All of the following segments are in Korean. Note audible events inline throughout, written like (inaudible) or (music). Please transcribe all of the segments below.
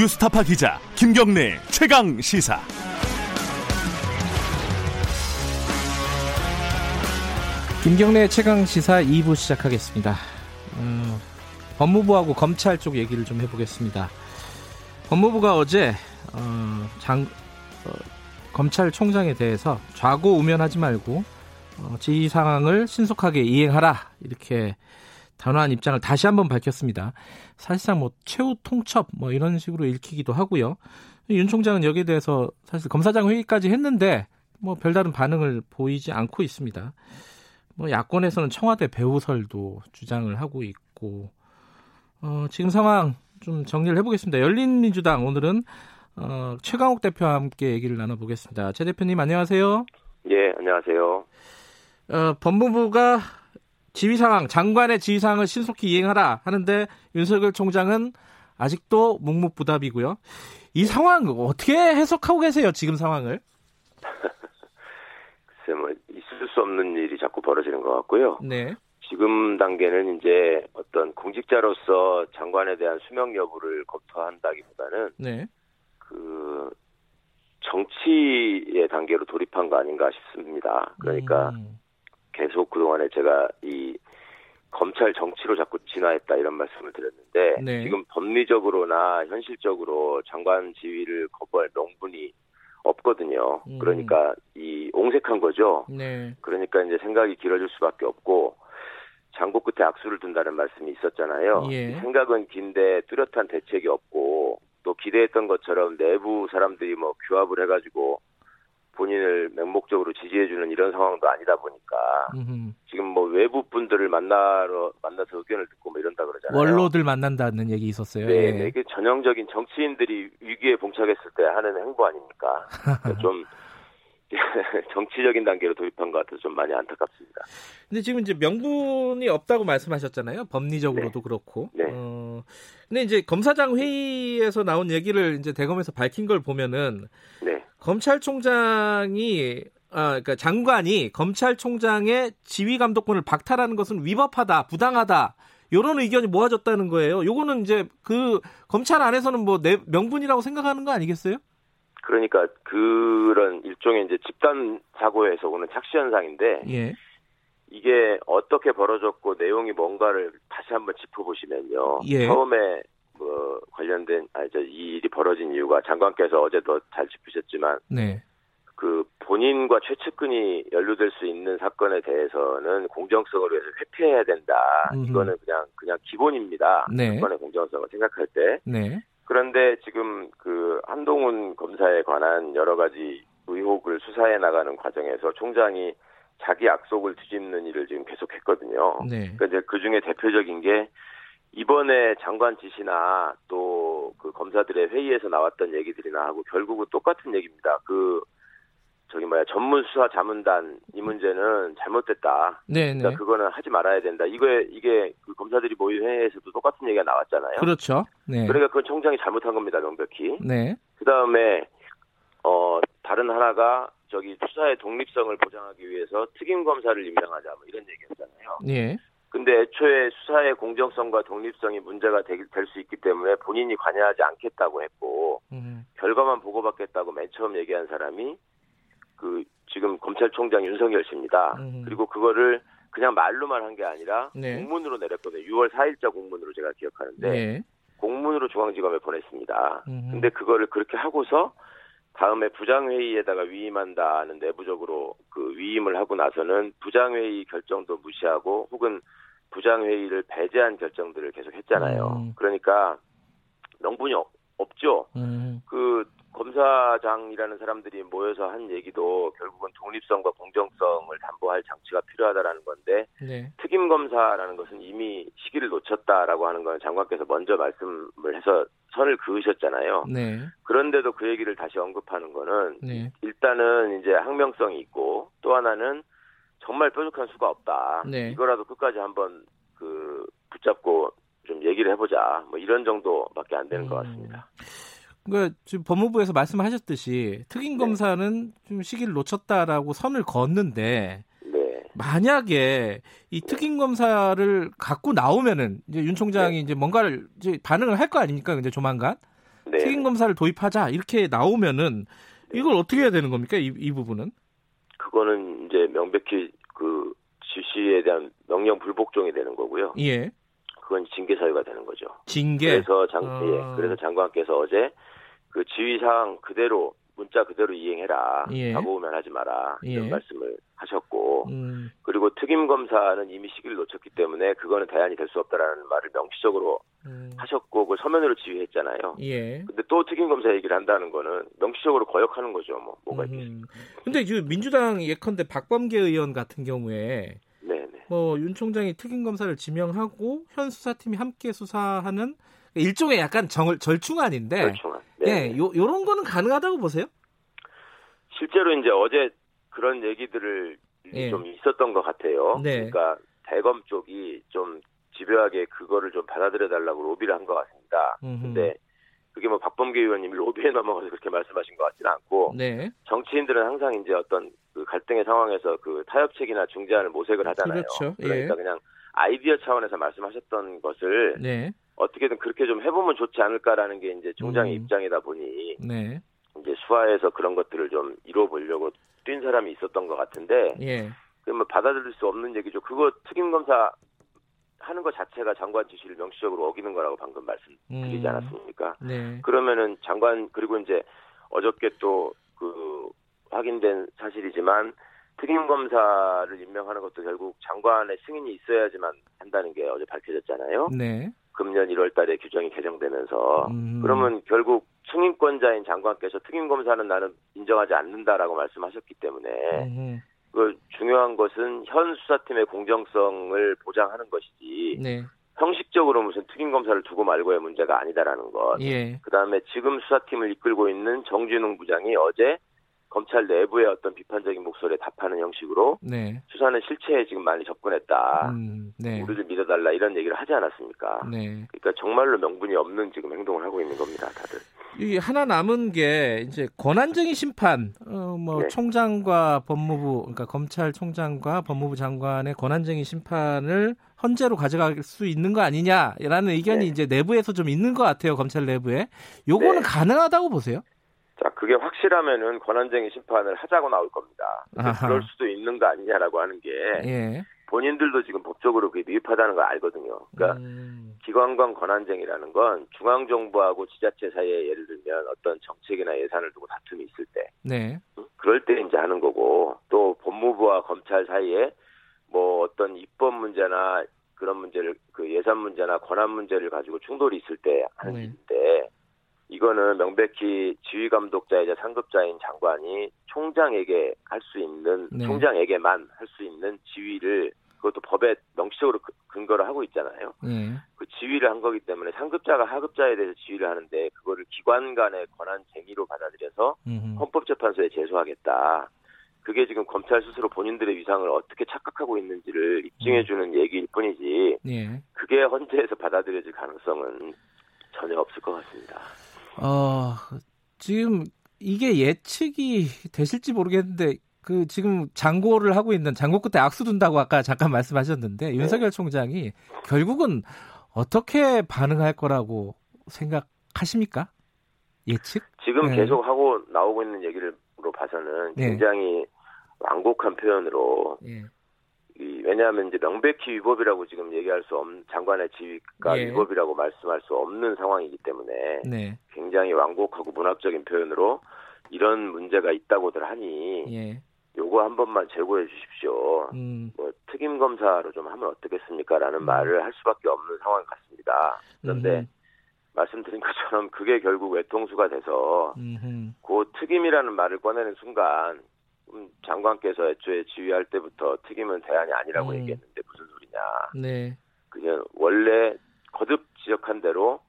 뉴스타파 기자 김경래 최강 시사. 김경래 최강 시사 2부 시작하겠습니다. 음, 법무부하고 검찰 쪽 얘기를 좀 해보겠습니다. 법무부가 어제 어, 장, 어, 검찰총장에 대해서 좌고우면하지 말고 어, 지휘 상황을 신속하게 이행하라 이렇게 단호한 입장을 다시 한번 밝혔습니다. 사실상 뭐 최후 통첩 뭐 이런 식으로 읽히기도 하고요. 윤 총장은 여기에 대해서 사실 검사장 회의까지 했는데 뭐 별다른 반응을 보이지 않고 있습니다. 뭐 야권에서는 청와대 배우설도 주장을 하고 있고 어, 지금 상황 좀 정리를 해보겠습니다. 열린민주당 오늘은 어, 최강욱 대표와 함께 얘기를 나눠보겠습니다. 최 대표님 안녕하세요. 예, 안녕하세요. 어, 법무부가 지휘 상황, 장관의 지휘 상황을 신속히 이행하라 하는데 윤석열 총장은 아직도 묵묵부답이고요. 이 상황 어떻게 해석하고 계세요? 지금 상황을? (laughs) 글쎄 뭐 있을 수 없는 일이 자꾸 벌어지는 것 같고요. 네. 지금 단계는 이제 어떤 공직자로서 장관에 대한 수명 여부를 검토한다기보다는 네. 그 정치의 단계로 돌입한 거 아닌가 싶습니다. 그러니까 음, 계속 그동안에 제가 이 검찰 정치로 자꾸 진화했다 이런 말씀을 드렸는데 네. 지금 법리적으로나 현실적으로 장관 지위를 거부할 명분이 없거든요. 음. 그러니까 이 옹색한 거죠. 네. 그러니까 이제 생각이 길어질 수밖에 없고 장고 끝에 악수를 둔다는 말씀이 있었잖아요. 예. 생각은 긴데 뚜렷한 대책이 없고 또 기대했던 것처럼 내부 사람들이 뭐 규합을 해가지고 본인을 맹목적으로 지지해주는 이런 상황도 아니다 보니까 음흠. 지금 뭐 외부 분들을 만나러 만나서 의견을 듣고 뭐 이런다 그러잖아요. 원로들 만난다는 얘기 있었어요. 네, 예. 네, 이게 전형적인 정치인들이 위기에 봉착했을 때 하는 행보 아닙니까? 그러니까 좀 (laughs) 정치적인 단계로 도입한 것 같아서 좀 많이 안타깝습니다. 근데 지금 이제 명분이 없다고 말씀하셨잖아요. 법리적으로도 그렇고. 네. 어, 근데 이제 검사장 회의에서 나온 얘기를 이제 대검에서 밝힌 걸 보면은 네. 검찰총장이 아, 그러니까 장관이 검찰총장의 지휘 감독권을 박탈하는 것은 위법하다, 부당하다. 이런 의견이 모아졌다는 거예요. 요거는 이제 그 검찰 안에서는 뭐 내, 명분이라고 생각하는 거 아니겠어요? 그러니까 그런 일종의 이제 집단 사고에서 오는 착시 현상인데 예. 이게 어떻게 벌어졌고 내용이 뭔가를 다시 한번 짚어보시면요. 예. 처음에 뭐 관련된 아저 이 일이 벌어진 이유가 장관께서 어제도 잘 짚으셨지만 네. 그 본인과 최측근이 연루될 수 있는 사건에 대해서는 공정성을 위해서 회피해야 된다. 음흠. 이거는 그냥 그냥 기본입니다. 네. 사건의 공정성을 생각할 때. 네. 그런데 지금 그 한동훈 검사에 관한 여러 가지 의혹을 수사해 나가는 과정에서 총장이 자기 약속을 뒤집는 일을 지금 계속했거든요. 네. 그러니까 이제 그 중에 대표적인 게 이번에 장관 지시나 또 그 검사들의 회의에서 나왔던 얘기들이나 하고 결국은 똑같은 얘기입니다. 그 저기 뭐야 전문 수사 자문단 이 문제는 잘못됐다. 네, 네. 그러니까 그거는 하지 말아야 된다. 이거에 이게 그 검사들이 모인 회의에서도 똑같은 얘기가 나왔잖아요. 그렇죠. 네. 그러니까 그건 총장이 잘못한 겁니다, 명백히. 네. 그 다음에 어 다른 하나가 저기 수사의 독립성을 보장하기 위해서 특임 검사를 임명하자 뭐 이런 얘기였잖아요. 예. 근데 애초에 수사의 공정성과 독립성이 문제가 될 수 있기 때문에 본인이 관여하지 않겠다고 했고 음. 결과만 보고받겠다고 맨 처음 얘기한 사람이 그 지금 검찰총장 윤석열 씨입니다. 음. 그리고 그거를 그냥 말로만 한 게 아니라 네. 공문으로 내렸거든요. 6월 4일자 공문으로 제가 기억하는데 네. 공문으로 중앙지검에 보냈습니다. 음. 근데 그거를 그렇게 하고서 다음에 부장회의에다가 위임한다는 내부적으로 그 위임을 하고 나서는 부장회의 결정도 무시하고 혹은 부장회의를 배제한 결정들을 계속 했잖아요. 음. 그러니까 명분이 없- 없죠. 음. 그 검사장이라는 사람들이 모여서 한 얘기도 결국은 독립성과 공정성을 담보할 장치가 필요하다라는 건데 네. 특임 검사라는 것은 이미 시기를 놓쳤다라고 하는 건 장관께서 먼저 말씀을 해서 선을 그으셨잖아요. 네. 그런데도 그 얘기를 다시 언급하는 거는 네. 일단은 이제 항명성이 있고 또 하나는 정말 뾰족한 수가 없다. 네. 이거라도 끝까지 한번 그 붙잡고 좀 얘기를 해보자. 뭐 이런 정도밖에 안 되는 것 음. 같습니다. 그러니까 지금 법무부에서 말씀하셨듯이 특임 네. 검사는 좀 시기를 놓쳤다라고 선을 네. 만약에 이 특임 검사를 갖고 나오면은 이제 윤 총장이 네. 이제 뭔가를 이제 반응을 할 거 아닙니까? 이제 조만간. 네. 특임 검사를 도입하자 이렇게 나오면은 이걸 어떻게 해야 되는 겁니까? 이, 이 부분은? 그거는 이제 명백히 그 지시에 대한 명령 불복종이 되는 거고요. 예. 그건 징계 사유가 되는 거죠. 징계. 그래서 장 아. 예, 그래서 장관께서 어제 그 지휘 사항 그대로 문자 그대로 이행해라. 예. 가보면 하지 마라. 이런 예. 말씀을 하셨고 음, 그리고 특임 검사는 이미 시기를 놓쳤기 때문에 그거는 대안이 될 수 없다라는 말을 명시적으로 음, 하셨고 그걸 서면으로 지휘했잖아요. 예. 근데 또 특임 검사 얘기를 한다는 거는 명시적으로 거역하는 거죠. 뭐 뭐가 있겠습니까? 음. 근데 그 민주당 예컨대 박범계 의원 같은 경우에 네, 네. 뭐윤 총장이 특임 검사를 지명하고 현 수사팀이 함께 수사하는 일종의 약간 정, 절충안인데 절충안. 네. 예, 요 요런 거는 가능하다고 보세요? 실제로 이제 어제 그런 얘기들을 예. 좀 있었던 것 같아요. 네. 그러니까 대검 쪽이 좀 집요하게 그거를 좀 받아들여 달라고 로비를 한 것 같습니다. 음흠. 근데 그게 뭐 박범계 의원님이 로비에 넘어가서 그렇게 말씀하신 것 같지는 않고 네. 정치인들은 항상 이제 어떤 그 갈등의 상황에서 그 타협책이나 중재안을 모색을 하잖아요. 그렇죠. 예. 그러니까 그냥 아이디어 차원에서 말씀하셨던 것을 네. 어떻게든 그렇게 좀 해보면 좋지 않을까라는 게 이제 총장의 음. 입장이다 보니 네. 이제 수하에서 그런 것들을 좀 이뤄보려고 뛴 사람이 있었던 것 같은데 예. 그뭐 받아들일 수 없는 얘기죠. 그거 특임 검사 하는 것 자체가 장관 지시를 명시적으로 어기는 거라고 방금 말씀드리지 음. 않았습니까? 네. 그러면은 장관 그리고 이제 어저께 또 그 확인된 사실이지만 특임 검사를 임명하는 것도 결국 장관의 승인이 있어야지만 한다는 게 어제 밝혀졌잖아요. 네. 금년 1월 달에 규정이 개정되면서 음. 그러면 결국 승인권자인 장관께서 특임 검사는 나는 인정하지 않는다라고 말씀하셨기 때문에 음흠. 그 중요한 것은 현 수사팀의 공정성을 보장하는 것이지 네. 형식적으로 무슨 특임 검사를 두고 말고의 문제가 아니다라는 것. 예. 그다음에 지금 수사팀을 이끌고 있는 정진웅 부장이 어제 검찰 내부의 어떤 비판적인 목소리에 답하는 형식으로 네. 수사는 실체에 지금 많이 접근했다. 음, 네. 우리를 믿어달라 이런 얘기를 하지 않았습니까? 네. 그러니까 정말로 명분이 없는 지금 행동을 하고 있는 겁니다, 다들. 이 하나 남은 게 이제 권한쟁의 심판, 어, 뭐 네. 총장과 법무부, 그러니까 검찰총장과 법무부 장관의 권한쟁의 심판을 헌재로 가져갈 수 있는 거 아니냐라는 의견이 네. 이제 내부에서 좀 있는 것 같아요 검찰 내부에. 요거는 네. 가능하다고 보세요? 자, 그게 확실하면은 권한쟁의 심판을 하자고 나올 겁니다. 그럴 수도 있는 거 아니냐라고 하는 게 예. 본인들도 지금 법적으로 그게 미흡하다는 걸 알거든요. 그러니까 음, 기관간 권한쟁의라는 건 중앙 정부하고 지자체 사이에 예를 들면 어떤 정책이나 예산을 두고 다툼이 있을 때 네. 응? 그럴 때 이제 하는 거고 또 법무부와 검찰 사이에 뭐 어떤 입법 문제나 그런 문제를 그 예산 문제나 권한 문제를 가지고 충돌이 있을 때 하는 네. 일인데 이거는 명백히 지휘 감독자이자 상급자인 장관이 총장에게 할 수 있는 네. 총장에게만 할 수 있는 지휘를 그것도 법에 명시적으로 그- 근거를 하고 있잖아요. 예. 그 지휘를 한 거기 때문에 상급자가 하급자에 대해서 지휘를 하는데 그거를 기관 간의 권한 쟁의로 받아들여서. 헌법재판소에 제소하겠다. 그게 지금 검찰 스스로 본인들의 위상을 어떻게 착각하고 있는지를 입증해주는 얘기일 뿐이지 예. 그게 헌재에서 받아들여질 가능성은 전혀 없을 것 같습니다. 어, 지금 이게 예측이 되실지 모르겠는데 그 지금 장고를 하고 있는 장고 끝에 악수 둔다고 아까 잠깐 말씀하셨는데 윤석열 총장이 결국은 어떻게 반응할 거라고 생각하십니까? 예측? 지금 네. 계속 하고 나오고 있는 얘기로 봐서는 네. 굉장히 완곡한 표현으로 예. 이, 왜냐하면 이제 명백히 위법이라고 지금 얘기할 수 없는 장관의 지위가 예. 위법이라고 말씀할 수 없는 상황이기 때문에 네. 굉장히 완곡하고 문학적인 표현으로 이런 문제가 있다고들 하니 예. 요거 한 번만 제고해 주십시오. 음. 뭐 특임 검사로 좀 하면 어떻겠습니까라는 음. 말을 할 수밖에 없는 상황 같습니다. 그런데 음흠. 말씀드린 것처럼 그게 결국 외통수가 돼서. 그 특임이라는 말을 꺼내는 순간 음, 장관께서 애초에 지휘할 때부터 특임은 대안이 아니라고 음. 얘기했는데 무슨 소리냐. 네. 그냥 원래 거듭 지적한 대로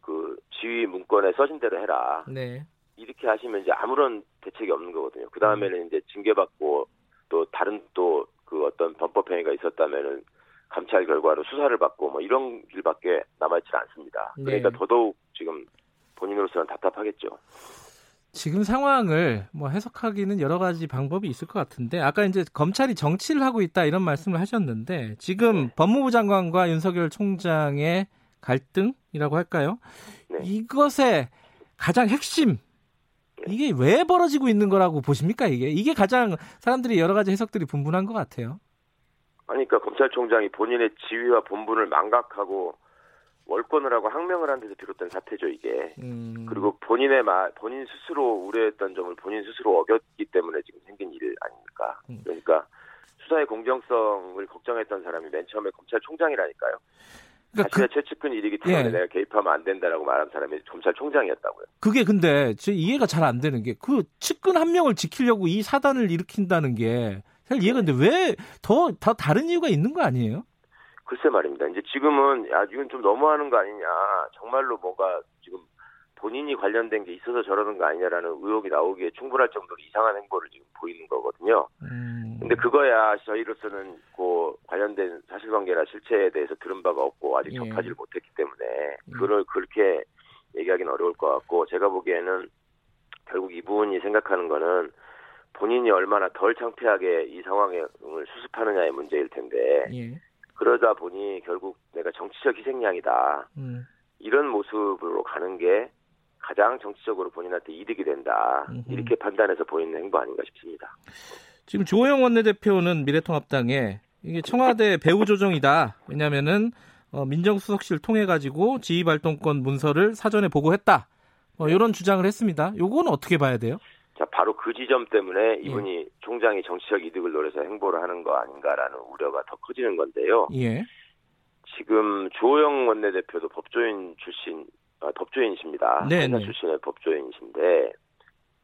그 지휘 문건에 써진 대로 해라. 네. 이렇게 하시면 이제 아무런 대책이 없는 거거든요. 그 다음에는 이제 징계받고 또 다른 또 그 어떤 범법 행위가 있었다면은 감찰 결과로 수사를 받고 뭐 이런 길밖에 남아있지 않습니다. 그러니까 네. 더더욱 지금 본인으로서는 답답하겠죠. 지금 상황을 뭐 해석하기는 여러 가지 방법이 있을 것 같은데 아까 이제 검찰이 정치를 하고 있다 이런 말씀을 하셨는데 지금 네. 법무부 장관과 윤석열 총장의 갈등이라고 할까요? 네. 이것의 가장 핵심 이게 왜 벌어지고 있는 거라고 보십니까 이게 이게 가장 사람들이 여러 가지 해석들이 분분한 것 같아요. 아니, 그러니까 검찰총장이 본인의 지위와 본분을 망각하고 월권을 하고 항명을 한 데서 비롯된 사태죠 이게. 음, 그리고 본인의 말, 본인 스스로 우려했던 점을 본인 스스로 어겼기 때문에 지금 생긴 일 아닙니까? 음. 그러니까 수사의 공정성을 걱정했던 사람이 맨 처음에 검찰총장이라니까요. 그러니까 자신의 최측근 일이기 때문에 예. 내가 개입하면 안 된다라고 말한 사람이 검찰총장이었다고요. 그, 그게 근데 제 이해가 잘 안 되는 게 그 측근 한 명을 지키려고 이 사단을 일으킨다는 게 사실 이해가 근데 왜더더 다른 이유가 있는 거 아니에요? 글쎄 말입니다. 이제 지금은 야 이건 좀 너무하는 거 아니냐. 정말로 뭔가 지금 본인이 관련된 게 있어서 저러는 거 아니냐라는 의혹이 나오기에 충분할 정도로 이상한 행보를 지금 보이는 거거든요. 음, 근데 그거야 저희로서는 그 관련된 사실관계나 실체에 대해서 들은 바가 없고 아직 예. 접하지를 못했기 때문에 그걸 그렇게 얘기하기는 어려울 것 같고 제가 보기에는 결국 이분이 생각하는 거는 본인이 얼마나 덜 창피하게 이 상황을 수습하느냐의 문제일 텐데 예. 그러다 보니 결국 내가 정치적 희생양이다 음, 이런 모습으로 가는 게 가장 정치적으로 본인한테 이득이 된다 음흠. 이렇게 판단해서 보이는 행보 아닌가 싶습니다. 지금 조호영 원내대표는 미래통합당에 이게 청와대 배후 조정이다. 왜냐면은 어, 민정수석실 통해 가지고 지휘 발동권 문서를 사전에 보고했다. 뭐 이런 주장을 했습니다. 요거는 어떻게 봐야 돼요? 자, 바로 그 지점 예. 때문에 이분이 총장이 정치적 이득을 노려서 행보를 하는 거 아닌가라는 우려가 더 커지는 건데요. 예. 지금 주호영 원내대표도 법조인 출신, 아, 법조인이십니다. 네, 네. 출신의 법조인이신데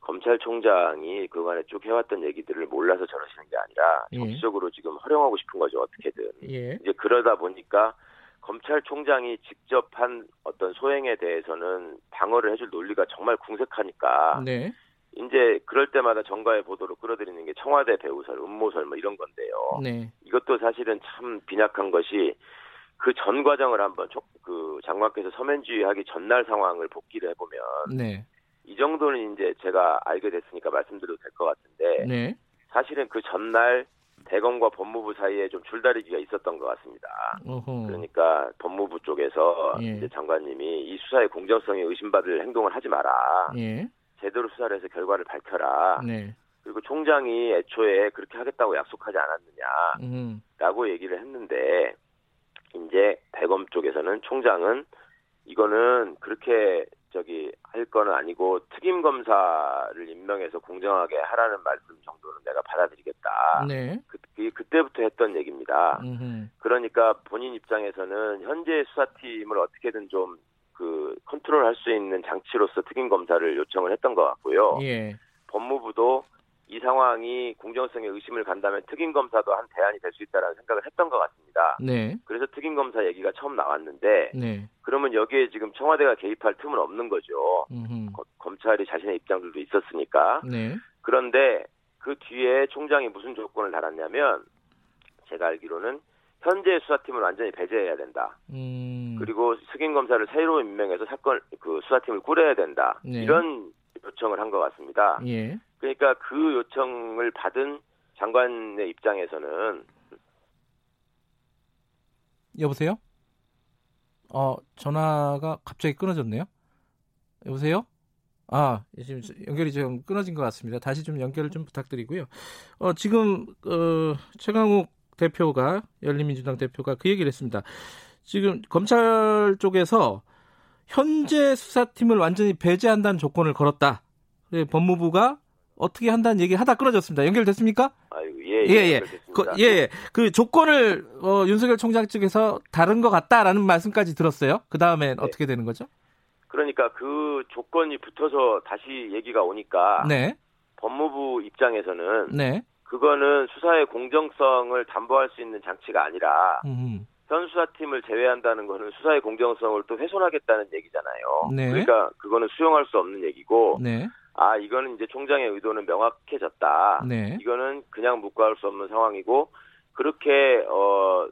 검찰총장이 그간에 쭉 해왔던 얘기들을 몰라서 저러시는 게 아니라 예. 정치적으로 지금 활용하고 싶은 거죠 어떻게든. 예. 이제 그러다 보니까 검찰총장이 직접 한 어떤 소행에 대해서는 방어를 해줄 논리가 정말 궁색하니까 네. 이제 그럴 때마다 정가의 보도로 끌어들이는 게 청와대 배우설, 음모설 뭐 이런 건데요. 네. 이것도 사실은 참 빈약한 것이 그 전 과정을 한번 초- 그 장관께서 서면주의하기 전날 상황을 복기를 해보면 네. 이 정도는 이제 제가 알게 됐으니까 말씀드려도 될 것 같은데 네. 사실은 그 전날 대검과 법무부 사이에 좀 줄다리기가 있었던 것 같습니다. 어허. 그러니까 법무부 쪽에서 예. 이제 장관님이 이 수사의 공정성에 의심받을 행동을 하지 마라. 예. 제대로 수사를 해서 결과를 밝혀라. 네. 그리고 총장이 애초에 그렇게 하겠다고 약속하지 않았느냐라고 음. 얘기를 했는데 이제 대검 쪽에서는 총장은 이거는 그렇게 저기 할 거는 아니고 특임 검사를 임명해서 공정하게 하라는 말씀 정도는 내가 받아들이겠다. 네. 그, 그 그때부터 했던 얘기입니다. 음. 그러니까 본인 입장에서는 현재 수사팀을 어떻게든 좀 그 컨트롤할 수 있는 장치로서 특임 검사를 요청을 했던 것 같고요. 예. 법무부도 이 상황이 공정성에 의심을 간다면 특임 검사도 한 대안이 될 수 있다라는 생각을 했던 것 같습니다. 네. 그래서 특임 검사 얘기가 처음 나왔는데 네. 그러면 여기에 지금 청와대가 개입할 틈은 없는 거죠. 음. 거- 검찰이 자신의 입장들도 있었으니까. 네. 그런데 그 뒤에 총장이 무슨 조건을 달았냐면 제가 알기로는 현재 수사팀을 완전히 배제해야 된다. 음. 그리고 특임 검사를 새로 임명해서 사건 그 수사팀을 꾸려야 된다. 네. 이런 요청을 한 것 같습니다. 예. 그러니까 그 요청을 받은 장관의 입장에서는 여보세요? 어, 전화가 갑자기 끊어졌네요. 여보세요? 아, 지금 연결이 좀 끊어진 것 같습니다. 다시 좀 연결을 좀 부탁드리고요. 어, 지금 어, 최강욱 대표가 열린민주당 대표가 그 얘기를 했습니다. 지금 검찰 쪽에서 현재 수사팀을 완전히 배제한다는 조건을 걸었다. 법무부가 어떻게 한다는 얘기 하다 끊어졌습니다. 연결됐습니까? 아이고 예, 예, 예. 그, 예, 예. 그 조건을 어, 윤석열 총장 측에서 다른 것 같다라는 말씀까지 들었어요. 그 다음엔 어떻게 되는 거죠? 그러니까 그 조건이 붙어서 다시 얘기가 오니까 네, 법무부 입장에서는 네. 그거는 수사의 공정성을 담보할 수 있는 장치가 아니라 음, 현 수사팀을 제외한다는 거는 수사의 공정성을 또 훼손하겠다는 얘기잖아요. 네. 그러니까 그거는 수용할 수 없는 얘기고 네, 아 이거는 이제 총장의 의도는 명확해졌다. 네. 이거는 그냥 묵과할 수 없는 상황이고 그렇게 어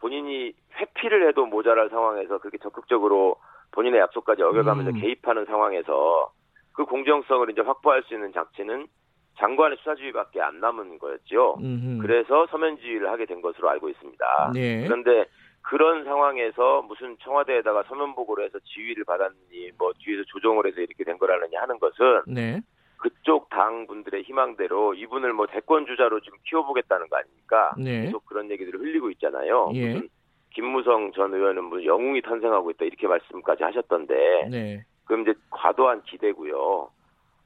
본인이 회피를 해도 모자랄 상황에서 그렇게 적극적으로 본인의 약속까지 어겨가면서 음. 개입하는 상황에서 그 공정성을 이제 확보할 수 있는 장치는 장관의 수사지휘밖에 안 남은 거였죠. 음, 그래서 서면지휘를 하게 된 것으로 알고 있습니다. 네. 그런데 그런 상황에서 무슨 청와대에다가 서면 보고를 해서 지휘를 받았니, 뭐 뒤에서 조정을 해서 이렇게 된 거라느니 하는 것은 네. 그쪽 당 분들의 희망대로 이분을 뭐 대권 주자로 지금 키워보겠다는 거 아닙니까? 네. 계속 그런 얘기들을 흘리고 있잖아요. 예. 무슨 김무성 전 의원은 뭐 영웅이 탄생하고 있다 이렇게 말씀까지 하셨던데 네. 그럼 이제 과도한 기대고요.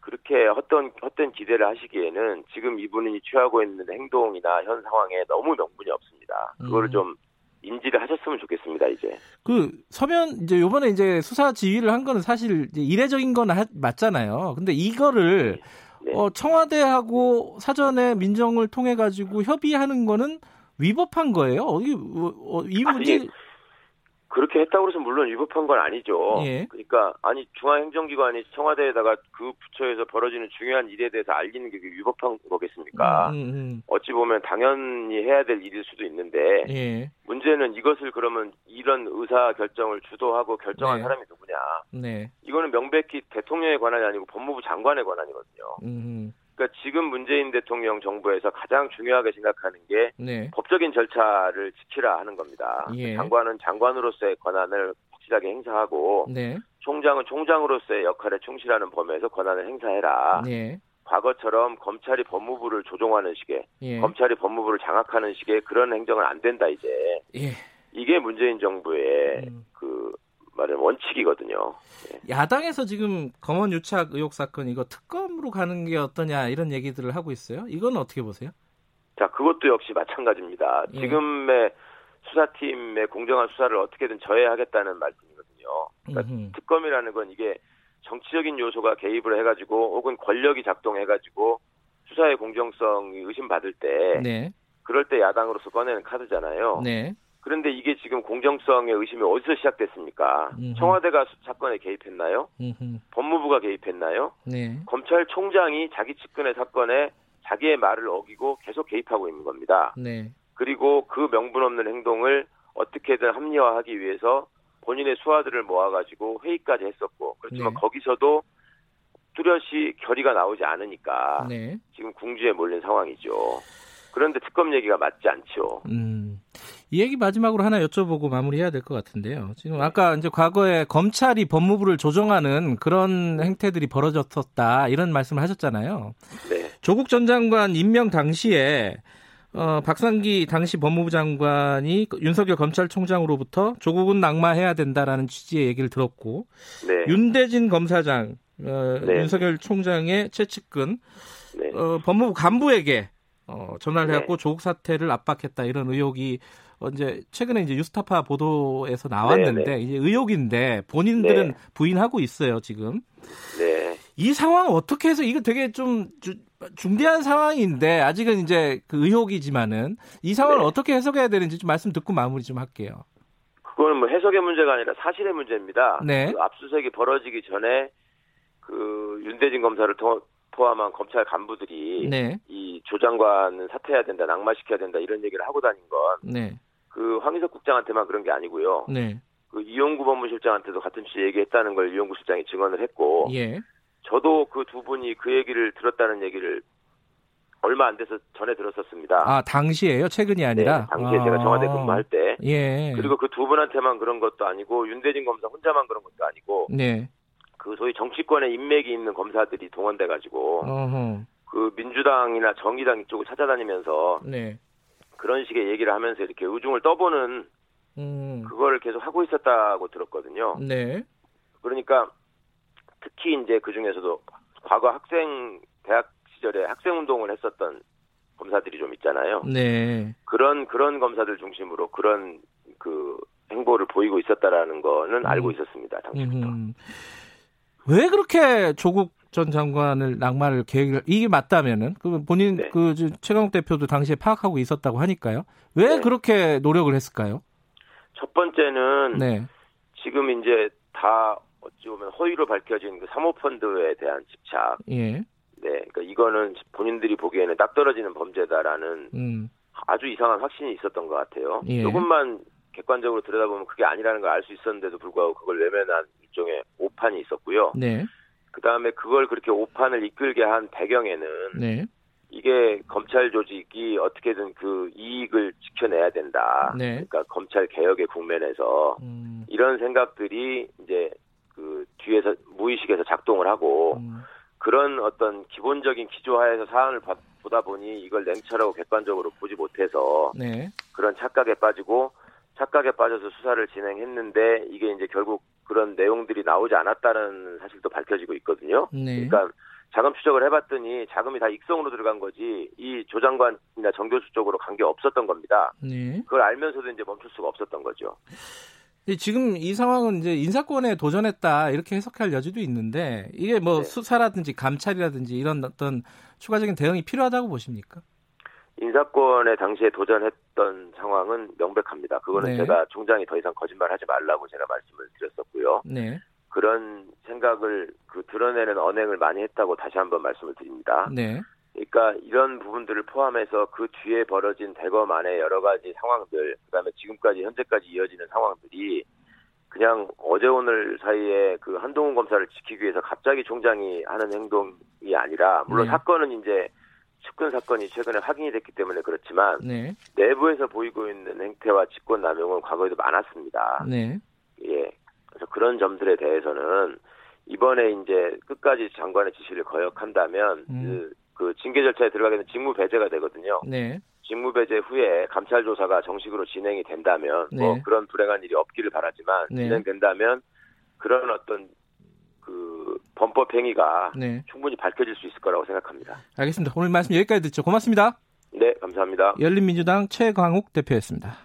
그렇게 헛된 헛된 기대를 하시기에는 지금 이분이 취하고 있는 행동이나 현 상황에 너무 명분이 없습니다. 그거를 음. 좀 인지를 하셨으면 좋겠습니다. 이제 그 서면 이제 요번에 이제 수사 지휘를 한 거는 사실 이례적인 건 하- 맞잖아요. 근데 이거를 네. 어, 청와대하고 사전에 민정을 통해 가지고 협의하는 거는 위법한 거예요. 어, 이, 어, 이 문제 아니, 그렇게 했다고 해서 물론 위법한 건 아니죠. 예. 그러니까 아니 중앙행정기관이 청와대에다가 그 부처에서 벌어지는 중요한 일에 대해서 알리는 게 위법한 거겠습니까? 음, 음, 어찌 보면 당연히 해야 될 일일 수도 있는데 음. 예. 문제는 이것을 그러면 이런 의사 결정을 주도하고 결정한 네. 사람이 누구냐? 네. 이거는 명백히 대통령의 권한이 아니고 법무부 장관의 권한이거든요. 음, 그러니까 지금 문재인 대통령 정부에서 가장 중요하게 생각하는 게 네. 법적인 절차를 지키라 하는 겁니다. 예. 장관은 장관으로서의 권한을 확실하게 행사하고 네. 총장은 총장으로서의 역할에 충실하는 범위에서 권한을 행사해라. 네. 과거처럼 검찰이 법무부를 조종하는 식의 예. 검찰이 법무부를 장악하는 식의 그런 행정은 안 된다 이제 예. 이게 문재인 정부의 음. 그 말은 원칙이거든요. 야당에서 지금 검언 유착 의혹 사건 이거 특검으로 가는 게 어떠냐 이런 얘기들을 하고 있어요. 이건 어떻게 보세요? 자 그것도 역시 마찬가지입니다. 예. 지금의 수사팀의 공정한 수사를 어떻게든 저해하겠다는 말씀이거든요. 그러니까. 특검이라는 건 이게 정치적인 요소가 개입을 해가지고 혹은 권력이 작동해가지고 수사의 공정성이 의심받을 때 네. 그럴 때 야당으로서 꺼내는 카드잖아요. 네. 그런데 이게 지금 공정성의 의심이 어디서 시작됐습니까? 음흠. 청와대가 수- 사건에 개입했나요? 음흠. 법무부가 개입했나요? 네. 검찰총장이 자기 측근의 사건에 자기의 말을 어기고 계속 개입하고 있는 겁니다. 네. 그리고 그 명분 없는 행동을 어떻게든 합리화하기 위해서 본인의 수하들을 모아가지고 회의까지 했었고 그렇지만 네. 거기서도 뚜렷이 결의가 나오지 않으니까 네. 지금 궁지에 몰린 상황이죠. 그런데 특검 얘기가 맞지 않죠. 음. 이 얘기 마지막으로 하나 여쭤보고 마무리해야 될 것 같은데요. 지금 아까 이제 과거에 검찰이 법무부를 조정하는 그런 행태들이 벌어졌었다 이런 말씀을 하셨잖아요. 네, 조국 전 장관 임명 당시에 어, 박상기 당시 법무부 장관이 윤석열 검찰총장으로부터 조국은 낙마해야 된다라는 취지의 얘기를 들었고 네, 윤대진 검사장 어, 네. 윤석열 총장의 최측근 네. 어, 법무부 간부에게 어, 전화를 네. 해갖고 조국 사태를 압박했다 이런 의혹이 어, 이제 최근에 이제 유스타파 보도에서 나왔는데 네, 네. 이제 의혹인데 본인들은 네. 부인하고 있어요 지금 네. 이 상황 어떻게 해서 이거 되게 좀 주- 중대한 상황인데 아직은 이제 그 의혹이지만은 이 상황을 네. 어떻게 해석해야 되는지 좀 말씀 듣고 마무리 좀 할게요. 그거는 뭐 해석의 문제가 아니라 사실의 문제입니다. 네. 그 압수수색이 벌어지기 전에 그 윤대진 검사를 통- 포함한 검찰 간부들이 네, 이조 장관은 사퇴해야 된다, 낙마시켜야 된다 이런 얘기를 하고 다닌 건 네, 그 황희석 국장한테만 그런 게 아니고요. 네, 그 이용구 법무실장한테도 같은 취지 얘기했다는 걸 이용구 실장이 증언을 했고, 예, 저도 그 두 분이 그 얘기를 들었다는 얘기를 얼마 안 돼서 전에 들었었습니다. 아 당시에요, 최근이 아니라? 네, 당시에 제가 청와대 근무할 때. 예, 그리고 그 두 분한테만 그런 것도 아니고 윤대진 검사 혼자만 그런 것도 아니고 네, 그 소위 정치권에 인맥이 있는 검사들이 동원돼 가지고 그 민주당이나 정의당 이쪽을 찾아다니면서 네, 그런 식의 얘기를 하면서 이렇게 의중을 떠보는 음, 그거를 계속 하고 있었다고 들었거든요. 네, 그러니까 특히 이제 그 중에서도 과거 학생 대학 시절에 학생 운동을 했었던 검사들이 좀 있잖아요. 네, 그런 그런 검사들 중심으로 그런 그 행보를 보이고 있었다라는 거는 알고 있었습니다. 당시부터. 음. 왜 그렇게 조국 전 장관을 낙마를 계획을 이게 맞다면은 그 본인 네. 그 저- 최강욱 대표도 당시에 파악하고 있었다고 하니까요. 왜 네. 그렇게 노력을 했을까요? 첫 번째는 네, 지금 이제 다 어찌 보면 허위로 밝혀진 그 사모펀드에 대한 집착. 예, 네, 그러니까 이거는 본인들이 보기에는 딱 떨어지는 범죄다라는 음, 아주 이상한 확신이 있었던 것 같아요. 예. 조금만 객관적으로 들여다보면 그게 아니라는 걸 알 수 있었는데도 불구하고 그걸 외면한 일종의 오판이 있었고요. 네, 그 다음에 그걸 그렇게 오판을 이끌게 한 배경에는 네, 이게 검찰 조직이 어떻게든 그 이익을 지켜내야 된다. 네. 그러니까 검찰 개혁의 국면에서 음, 이런 생각들이 이제 그 뒤에서 무의식에서 작동을 하고 음, 그런 어떤 기본적인 기조하에서 사안을 봐- 보다 보니 이걸 냉철하고 객관적으로 보지 못해서 네. 그런 착각에 빠지고 착각에 빠져서 수사를 진행했는데 이게 이제 결국 그런 내용들이 나오지 않았다는 사실도 밝혀지고 있거든요. 네. 그러니까 자금 추적을 해봤더니 자금이 다 익성으로 들어간 거지 이 조 장관이나 정 교수 쪽으로 관계 없었던 겁니다. 네. 그걸 알면서도 이제 멈출 수가 없었던 거죠. 지금 이 상황은 이제 인사권에 도전했다 이렇게 해석할 여지도 있는데 이게 뭐 네. 수사라든지 감찰이라든지 이런 어떤 추가적인 대응이 필요하다고 보십니까? 인사권에 당시에 도전했던 상황은 명백합니다. 그거는 네. 제가 총장이 더 이상 거짓말하지 말라고 제가 말씀을 드렸었고요. 네. 그런 생각을 그 드러내는 언행을 많이 했다고 다시 한번 말씀을 드립니다. 네. 그러니까 이런 부분들을 포함해서 그 뒤에 벌어진 대검안의 여러 가지 상황들, 그다음에 지금까지 현재까지 이어지는 상황들이 그냥 어제 오늘 사이에 그 한동훈 검사를 지키기 위해서 갑자기 총장이 하는 행동이 아니라 물론 네. 사건은 이제 측근 사건이 최근에 확인이 됐기 때문에 그렇지만 네. 내부에서 보이고 있는 행태와 직권 남용은 과거에도 많았습니다. 네. 예. 그래서 그런 점들에 대해서는 이번에 이제 끝까지 장관의 지시를 거역한다면 음. 그, 그 징계 절차에 들어가게 되면 직무 배제가 되거든요. 네. 직무 배제 후에 감찰 조사가 정식으로 진행이 된다면 뭐 네. 그런 불행한 일이 없기를 바라지만 네. 진행된다면 그런 어떤 그 범법 행위가 네. 충분히 밝혀질 수 있을 거라고 생각합니다. 알겠습니다. 오늘 말씀 여기까지 듣죠. 고맙습니다. 네, 감사합니다. 열린민주당 최광욱 대표였습니다.